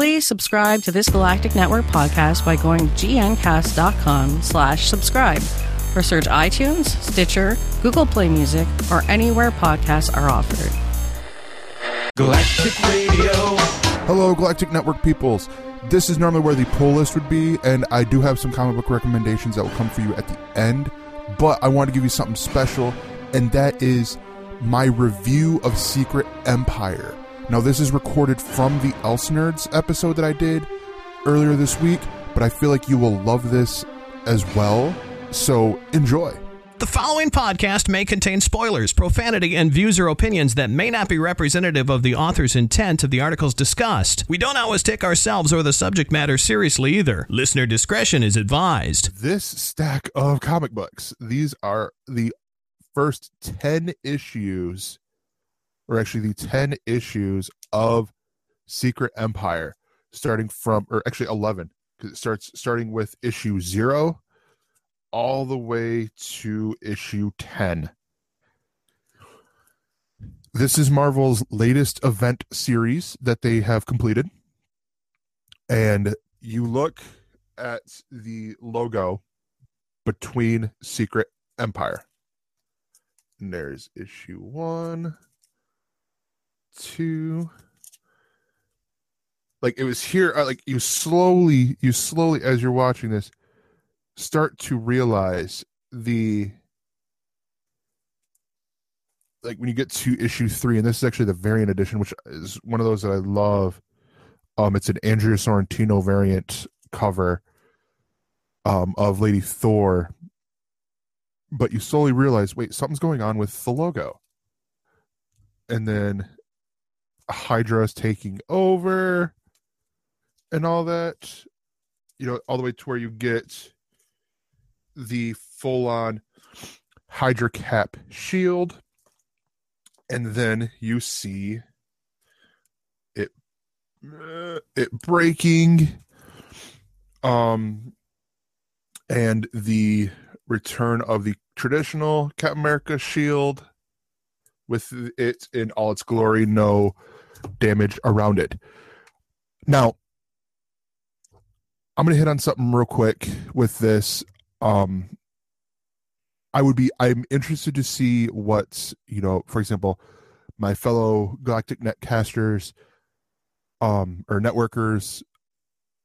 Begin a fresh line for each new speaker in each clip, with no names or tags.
Please subscribe to this Galactic Network podcast by going to gncast.com slash subscribe or search iTunes, Stitcher, Google Play Music, or anywhere podcasts are offered.
Galactic Radio.
Hello, Galactic Network peoples. This is normally where the pull list would be, and I do have some comic book recommendations that will come for you at the end. But I want to give you something special, and that is my review of Secret Empire. Now, this is recorded from the Else Nerds episode that I did earlier this week, but I feel like you will love this as well. So enjoy.
The following podcast may contain spoilers, profanity, and views or opinions that may not be representative of the author's intent of the articles discussed. We don't always take ourselves or the subject matter seriously either. Listener discretion is advised.
This stack of comic books, these are the first 10 issues, or actually the 10 issues of Secret Empire, starting from, or actually 11, because it starts starting with issue zero all the way to issue 10. This is Marvel's latest event series that they have completed. And you look at the logo between Secret Empire. And there's issue one, two. Like it was here, uh, like you slowly, you slowly, as you're watching this, start to realize the like when you get to issue three, and this is actually the variant edition, which is one of those that I love. Um, it's an Andrea Sorrentino variant cover um of Lady Thor. But you slowly realize, wait, something's going on with the logo. And then Hydra is taking over and all that. You know, all the way to where you get the full on Hydra Cap shield. And then you see it uh, it breaking um and the return of the traditional Captain America shield with it in all its glory, no damage around it. Now, I'm going to hit on something real quick with this um i would be i'm interested to see what you know for example my fellow galactic netcasters um or networkers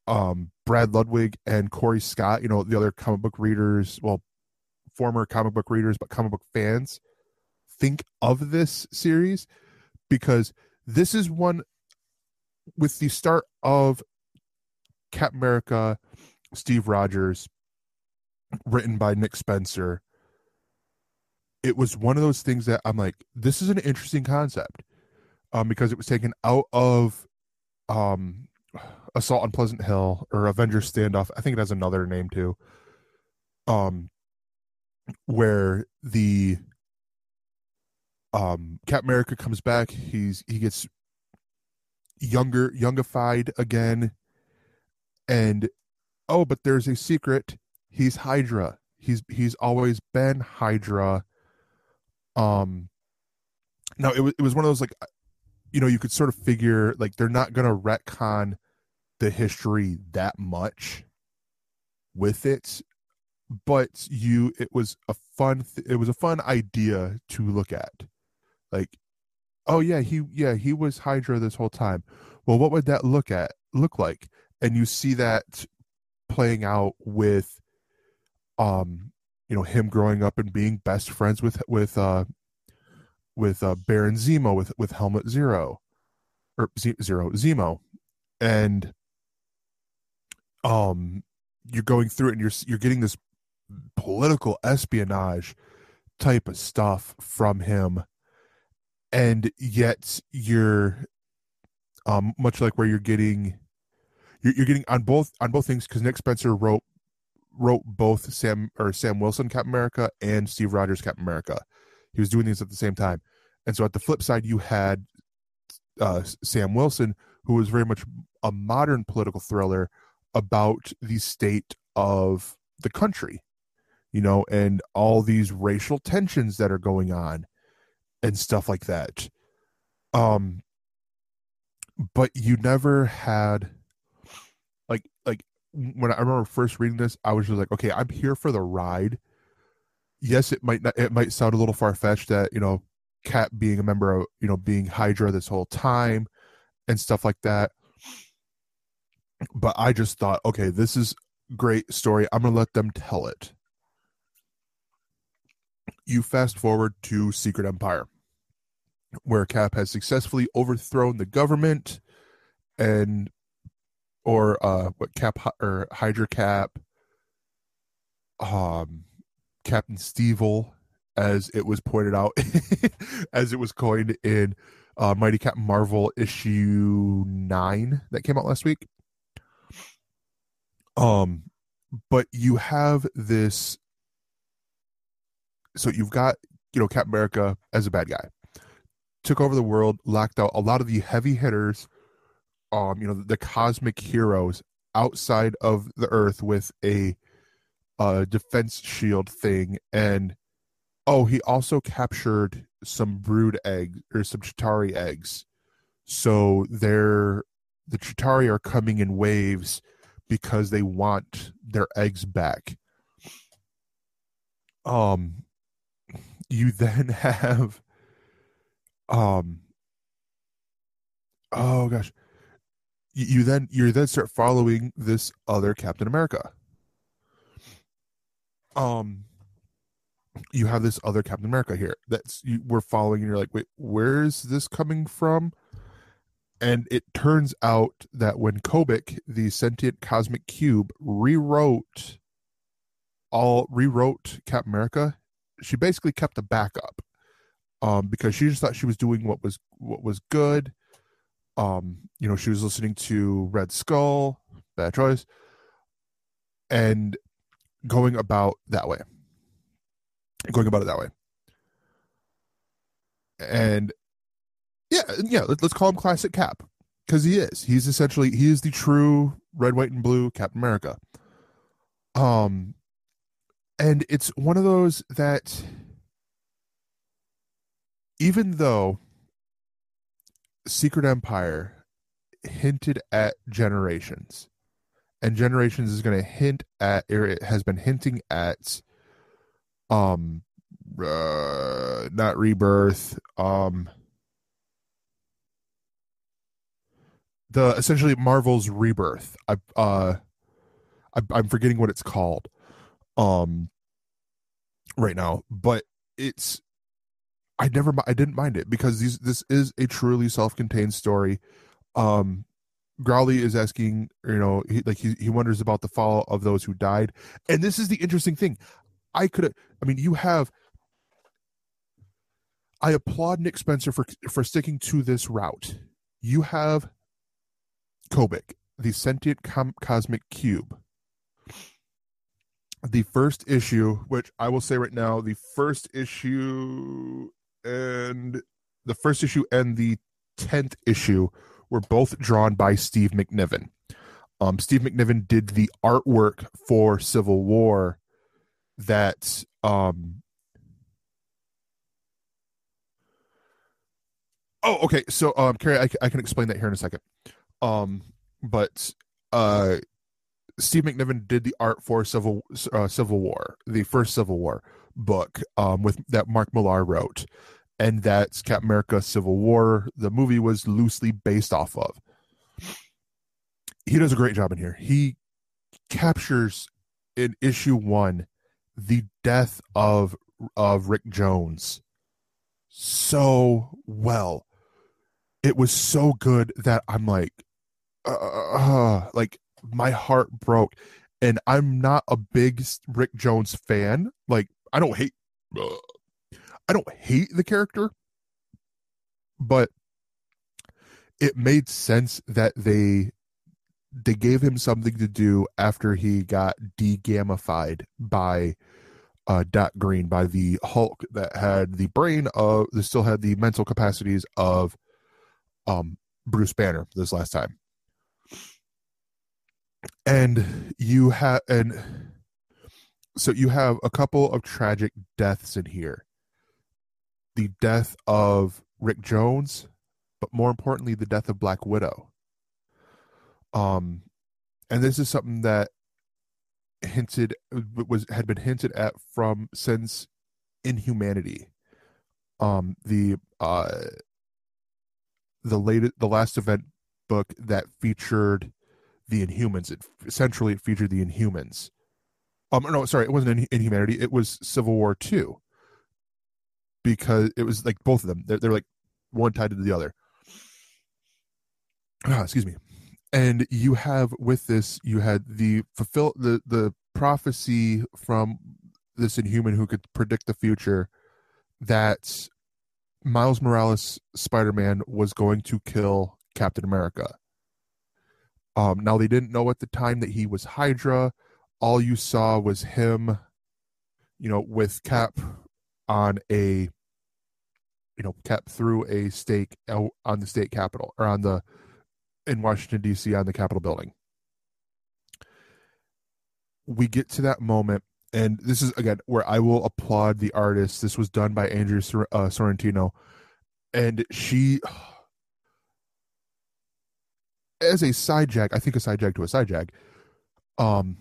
um brad ludwig and corey scott you know the other comic book readers well former comic book readers but comic book fans think of this series because this is one with the start of cap america steve rogers written by Nick Spencer. It was one of those things that I'm like, this is an interesting concept, um, because it was taken out of, um, Assault on Pleasant Hill or Avengers Standoff. I think it has another name too. Um, where the um Cap America comes back, he's he gets younger, youngified again, and oh, but there's a secret he's Hydra. He's he's always been Hydra. Um now it was it was one of those like you know, you could sort of figure like they're not gonna retcon the history that much with it but you it was a fun it was a fun idea to look at like oh yeah he yeah he was hydra this whole time. Well what would that look at look like? And you see that playing out with um you know him growing up and being best friends with with uh with uh baron zemo with with Helmut zero or Z- zero zemo. And um you're going through it and you're you're getting this political espionage type of stuff from him and yet you're um much like where you're getting you're, you're getting on both on both things because nick spencer wrote wrote both Sam or Sam Wilson Captain America and Steve Rogers Captain America. He was doing these at the same time. And so at the flip side, you had uh, Sam Wilson, who was very much a modern political thriller about the state of the country, you know, and all these racial tensions that are going on and stuff like that. Um, but you never had like like when I remember first reading this, I was just like, okay, I'm here for the ride. Yes, it might not, it might sound a little far fetched that you know, Cap being a member of you know being Hydra this whole time and stuff like that. But I just thought, okay, this is great story. I'm gonna let them tell it. You fast forward to Secret Empire, where Cap has successfully overthrown the government and or uh what cap or hydra cap um captain Stevil as it was pointed out as it was coined in uh mighty captain marvel issue 9 that came out last week. Um but you have this so you've got you know captain america as a bad guy took over the world locked out a lot of the heavy hitters um you know the cosmic heroes outside of the earth with a uh defense shield thing. And oh he also captured some brood eggs or some Chitauri eggs. So they're the Chitauri are coming in waves because they want their eggs back. Um you then have um oh gosh you, you then you then start following this other Captain America. Um, you have this other Captain America here that's you, we're following, and you're like, wait, where is this coming from? And it turns out that when Kobik, the sentient cosmic cube, rewrote all rewrote Captain America, she basically kept a backup. Um, because she just thought she was doing what was what was good. Um you know she was listening to red skull bad choice and going about that way. Going about it that way. And yeah yeah let, us call him classic cap because he is. He's essentially he is the true red white and blue captain america. Um and it's one of those that even though Secret Empire hinted at Generations, and Generations is going to hint at, or it has been hinting at, um, uh, not Rebirth, um, the essentially Marvel's Rebirth. I uh, I, I'm forgetting what it's called, um, right now, but it's I never I didn't mind it because these this is a truly self-contained story. Um Growly is asking, you know, he, like he he wonders about the fall of those who died. And this is the interesting thing. I could I mean, you have I applaud Nick Spencer for for sticking to this route. You have Kobik, the sentient com- cosmic cube. The first issue, which I will say right now, the first issue and the first issue and the 10th issue were both drawn by Steve McNiven. Um, Steve McNiven did the artwork for Civil War that um, Oh, okay. So, um, Carrie, I, I, can explain that here in a second. Um, but uh, Steve McNiven did the art for Civil uh, Civil War, the first Civil War book, um, with that Mark Millar wrote, and that's Captain America Civil War, the movie was loosely based off of. He does a great job in here. He captures in issue one the death of of Rick Jones so well. It was so good that I'm like, uh, uh, like my heart broke. And I'm not a big Rick Jones fan. Like I don't hate. I don't hate the character, but it made sense that they they gave him something to do after he got de-gammafied by uh, Doc Green by the Hulk that had the brain of that still had the mental capacities of um Bruce Banner this last time. And you have and so you have a couple of tragic deaths in here the death of Rick Jones, but more importantly, the death of Black Widow. Um, and this is something that hinted was had been hinted at from since Inhumanity. Um, the uh, the late the last event book that featured the Inhumans. It essentially it featured the Inhumans. Um, no, sorry, it wasn't in Inhumanity. It was Civil War Two, because it was like both of them. They're, they're like one tied to the other. Ah, excuse me. And you have with this, you had the fulfill the the prophecy from this Inhuman who could predict the future that Miles Morales Spider Man was going to kill Captain America. Um, now they didn't know at the time that he was Hydra. All you saw was him, you know, with Cap on a, you know, Cap through a stake on the state capitol or on the in Washington D.C. on the Capitol building. We get to that moment, and this is again where I will applaud the artist. This was done by Andrea Sor- uh, Sorrentino, and she as a side jag, I think a side jag to a side jag. Um,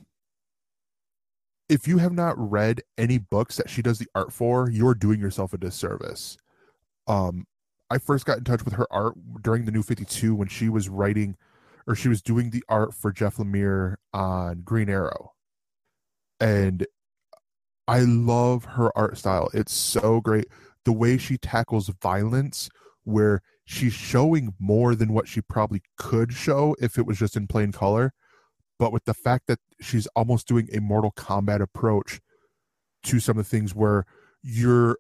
if you have not read any books that she does the art for, you're doing yourself a disservice. Um, I first got in touch with her art during the New Fifty Two when she was writing, or she was doing the art for Jeff Lemire on Green Arrow, and I love her art style. It's so great. The way she tackles violence, where she's showing more than what she probably could show if it was just in plain color. But with the fact that she's almost doing a Mortal Kombat approach to some of the things where you're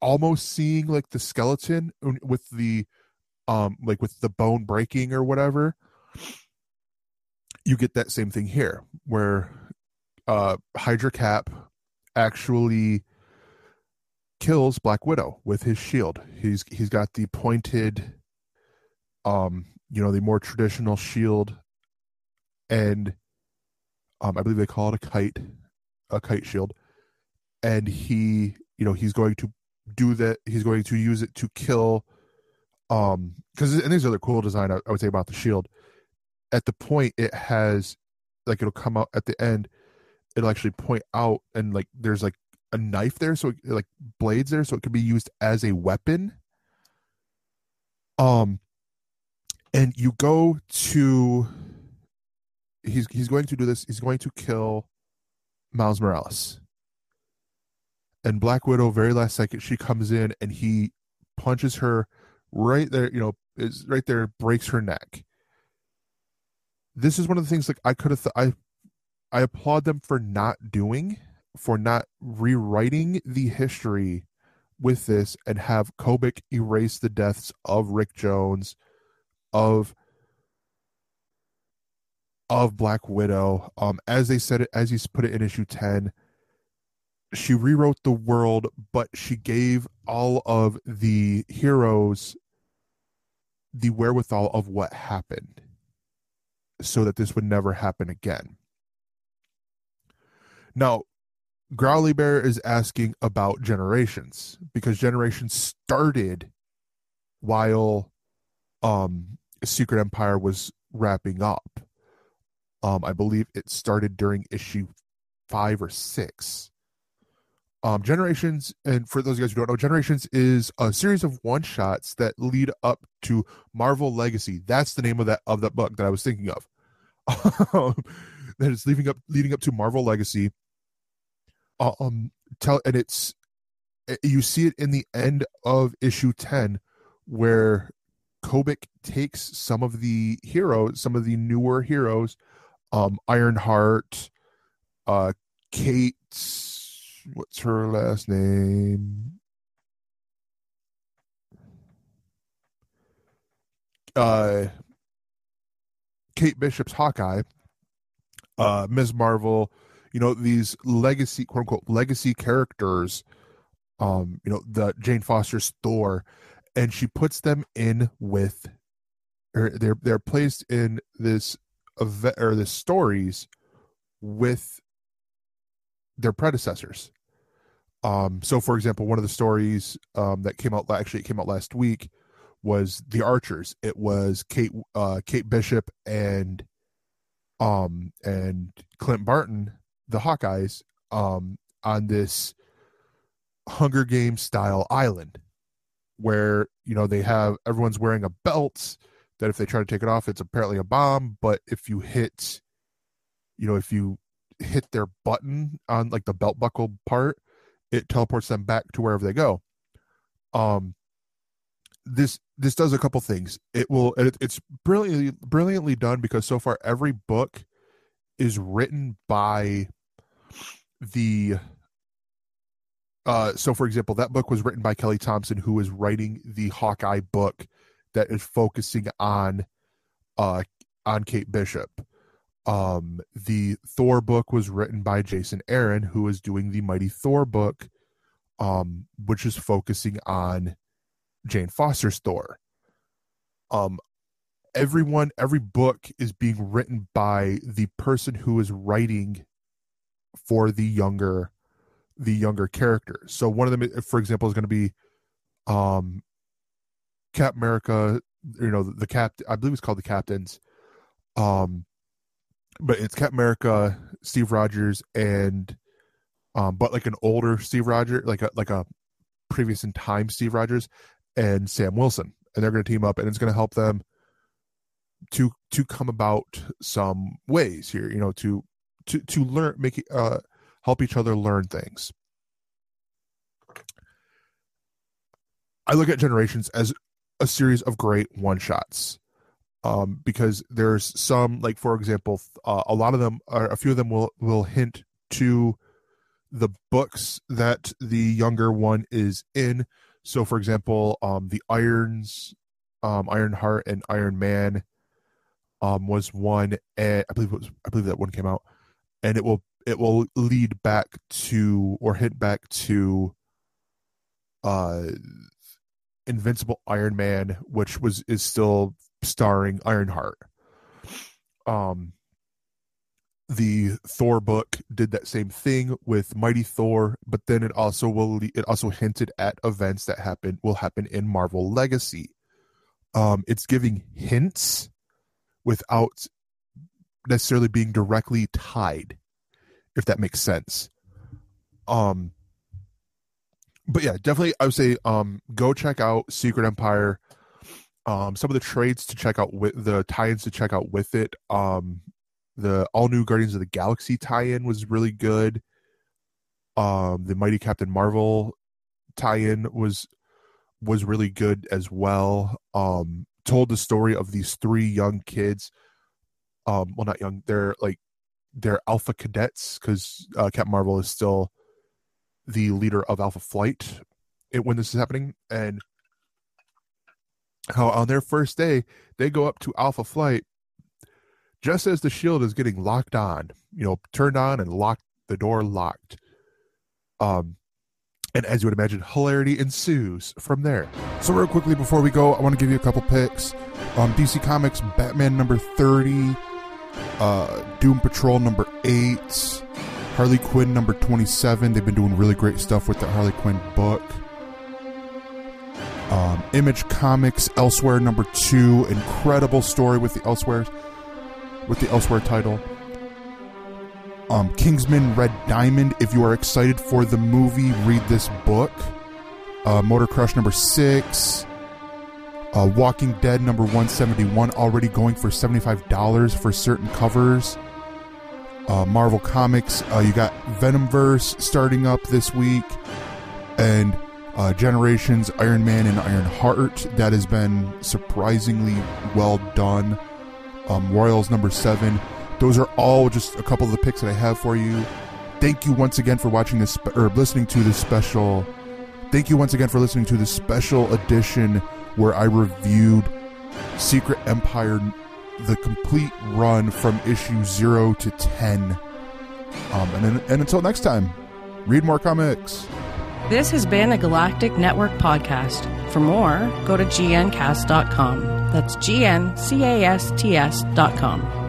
almost seeing like the skeleton with the um like with the bone breaking or whatever you get that same thing here where uh hydra cap actually kills Black Widow with his shield. He's he's got the pointed um you know the more traditional shield and um I believe they call it a kite a kite shield and he you know he's going to do that he's going to use it to kill um because and there's other cool design I, I would say about the shield at the point it has like it'll come out at the end it'll actually point out and like there's like a knife there, so like blades there, so it could be used as a weapon. Um, and you go to. He's he's going to do this. He's going to kill Miles Morales. And Black Widow, very last second, she comes in and he punches her right there. You know, is right there, breaks her neck. This is one of the things like I could have. Th- I I applaud them for not doing for not rewriting the history with this and have Kobik erase the deaths of Rick Jones, of of Black Widow. Um, as they said it, as he's put it in issue ten, she rewrote the world, but she gave all of the heroes the wherewithal of what happened, so that this would never happen again. Now, Growly Bear is asking about Generations because Generations started while um Secret Empire was wrapping up. Um, I believe it started during issue five or six. Um, Generations, and for those guys who don't know, Generations is a series of one shots that lead up to Marvel Legacy. That's the name of that of that book that I was thinking of. that is leading up leading up to Marvel Legacy um tell and it's eh, you see it in the end of issue 10 where Kobik takes some of the heroes, some of the newer heroes, um, Ironheart, uh, Kate, what's her last name? Uh, Kate Bishop's Hawkeye, uh, Ms. Marvel, you know these legacy quote unquote legacy characters um you know the jane foster's thor and she puts them in with or they're they're placed in this or the stories with their predecessors. Um so for example one of the stories um that came out actually it came out last week was the archers. It was kate uh kate bishop and um, and Clint Barton, the Hawkeyes, um, on this Hunger Games style island where you know they have everyone's wearing a belt that if they try to take it off, it's apparently a bomb. But if you hit, you know, if you hit their button on like the belt buckle part, it teleports them back to wherever they go. Um, this this does a couple things. It will it, it's brilliantly brilliantly done because so far every book is written by the uh so for example that book was written by Kelly Thompson who is writing the Hawkeye book that is focusing on uh on Kate Bishop. Um the Thor book was written by Jason Aaron who is doing the Mighty Thor book um which is focusing on Jane Foster's Thor. Um, everyone, every book is being written by the person who is writing for the younger, the younger characters. So one of them, for example, is going to be, um, Cap America. You know, the cap. I believe it's called the Captains. Um, but it's Cap America, Steve Rogers, and um, but like an older Steve Rogers, like a like a previous in time Steve Rogers, and Sam Wilson, and they're going to team up, and it's going to help them to to come about some ways here, you know, to to to learn, make uh, help each other learn things. I look at Generations as a series of great one shots. Um, because there's some, like for example, uh, a lot of them, are, a few of them will will hint to the books that the younger one is in so, for example, um, the Irons, um, Iron Heart, and Iron Man, um, was one, and I believe was, I believe that one came out, and it will it will lead back to or hint back to, uh, Invincible Iron Man, which was is still starring Ironheart. Um, the Thor book did that same thing with Mighty Thor, but then it also will it also hinted at events that happen will happen in Marvel Legacy. Um, it's giving hints without necessarily being directly tied, if that makes sense. Um, but yeah, definitely, I would say um, go check out Secret Empire. Um, some of the trades to check out with the tie-ins to check out with it. Um, the all new Guardians of the Galaxy tie-in was really good. Um, the Mighty Captain Marvel tie-in was was really good as well. Um, told the story of these three young kids. Um, well, not young. They're like they're Alpha cadets because uh, Captain Marvel is still the leader of Alpha Flight when this is happening, and how on their first day they go up to Alpha Flight just as the shield is getting locked on, you know, turned on and locked, the door locked. Um, and as you would imagine, hilarity ensues from there. So, real quickly before we go, I want to give you a couple picks. Um, DC Comics Batman number 30, uh, Doom Patrol number 8, Harley Quinn number 27. They've been doing really great stuff with the Harley Quinn book. Um, Image Comics Elsewhere number 2, incredible story with the Elsewhere with the Elsewhere title. Um, Kingsman Red Diamond. If you are excited for the movie, read this book. Uh, Motor Crush number six. Uh, Walking Dead number 171 already going for $75 for certain covers. Uh, Marvel Comics, uh, you got Venomverse starting up this week. And uh, Generations, Iron Man, and Iron Heart. That has been surprisingly well done um, Royals number seven. Those are all just a couple of the picks that I have for you. Thank you once again for watching this or listening to this special. Thank you once again for listening to this special edition where I reviewed Secret Empire, the complete run from issue zero to ten. Um, and, and until next time, read more comics.
This has been a Galactic Network podcast. For more, go to gncast.com. That's G N C A S T S dot com.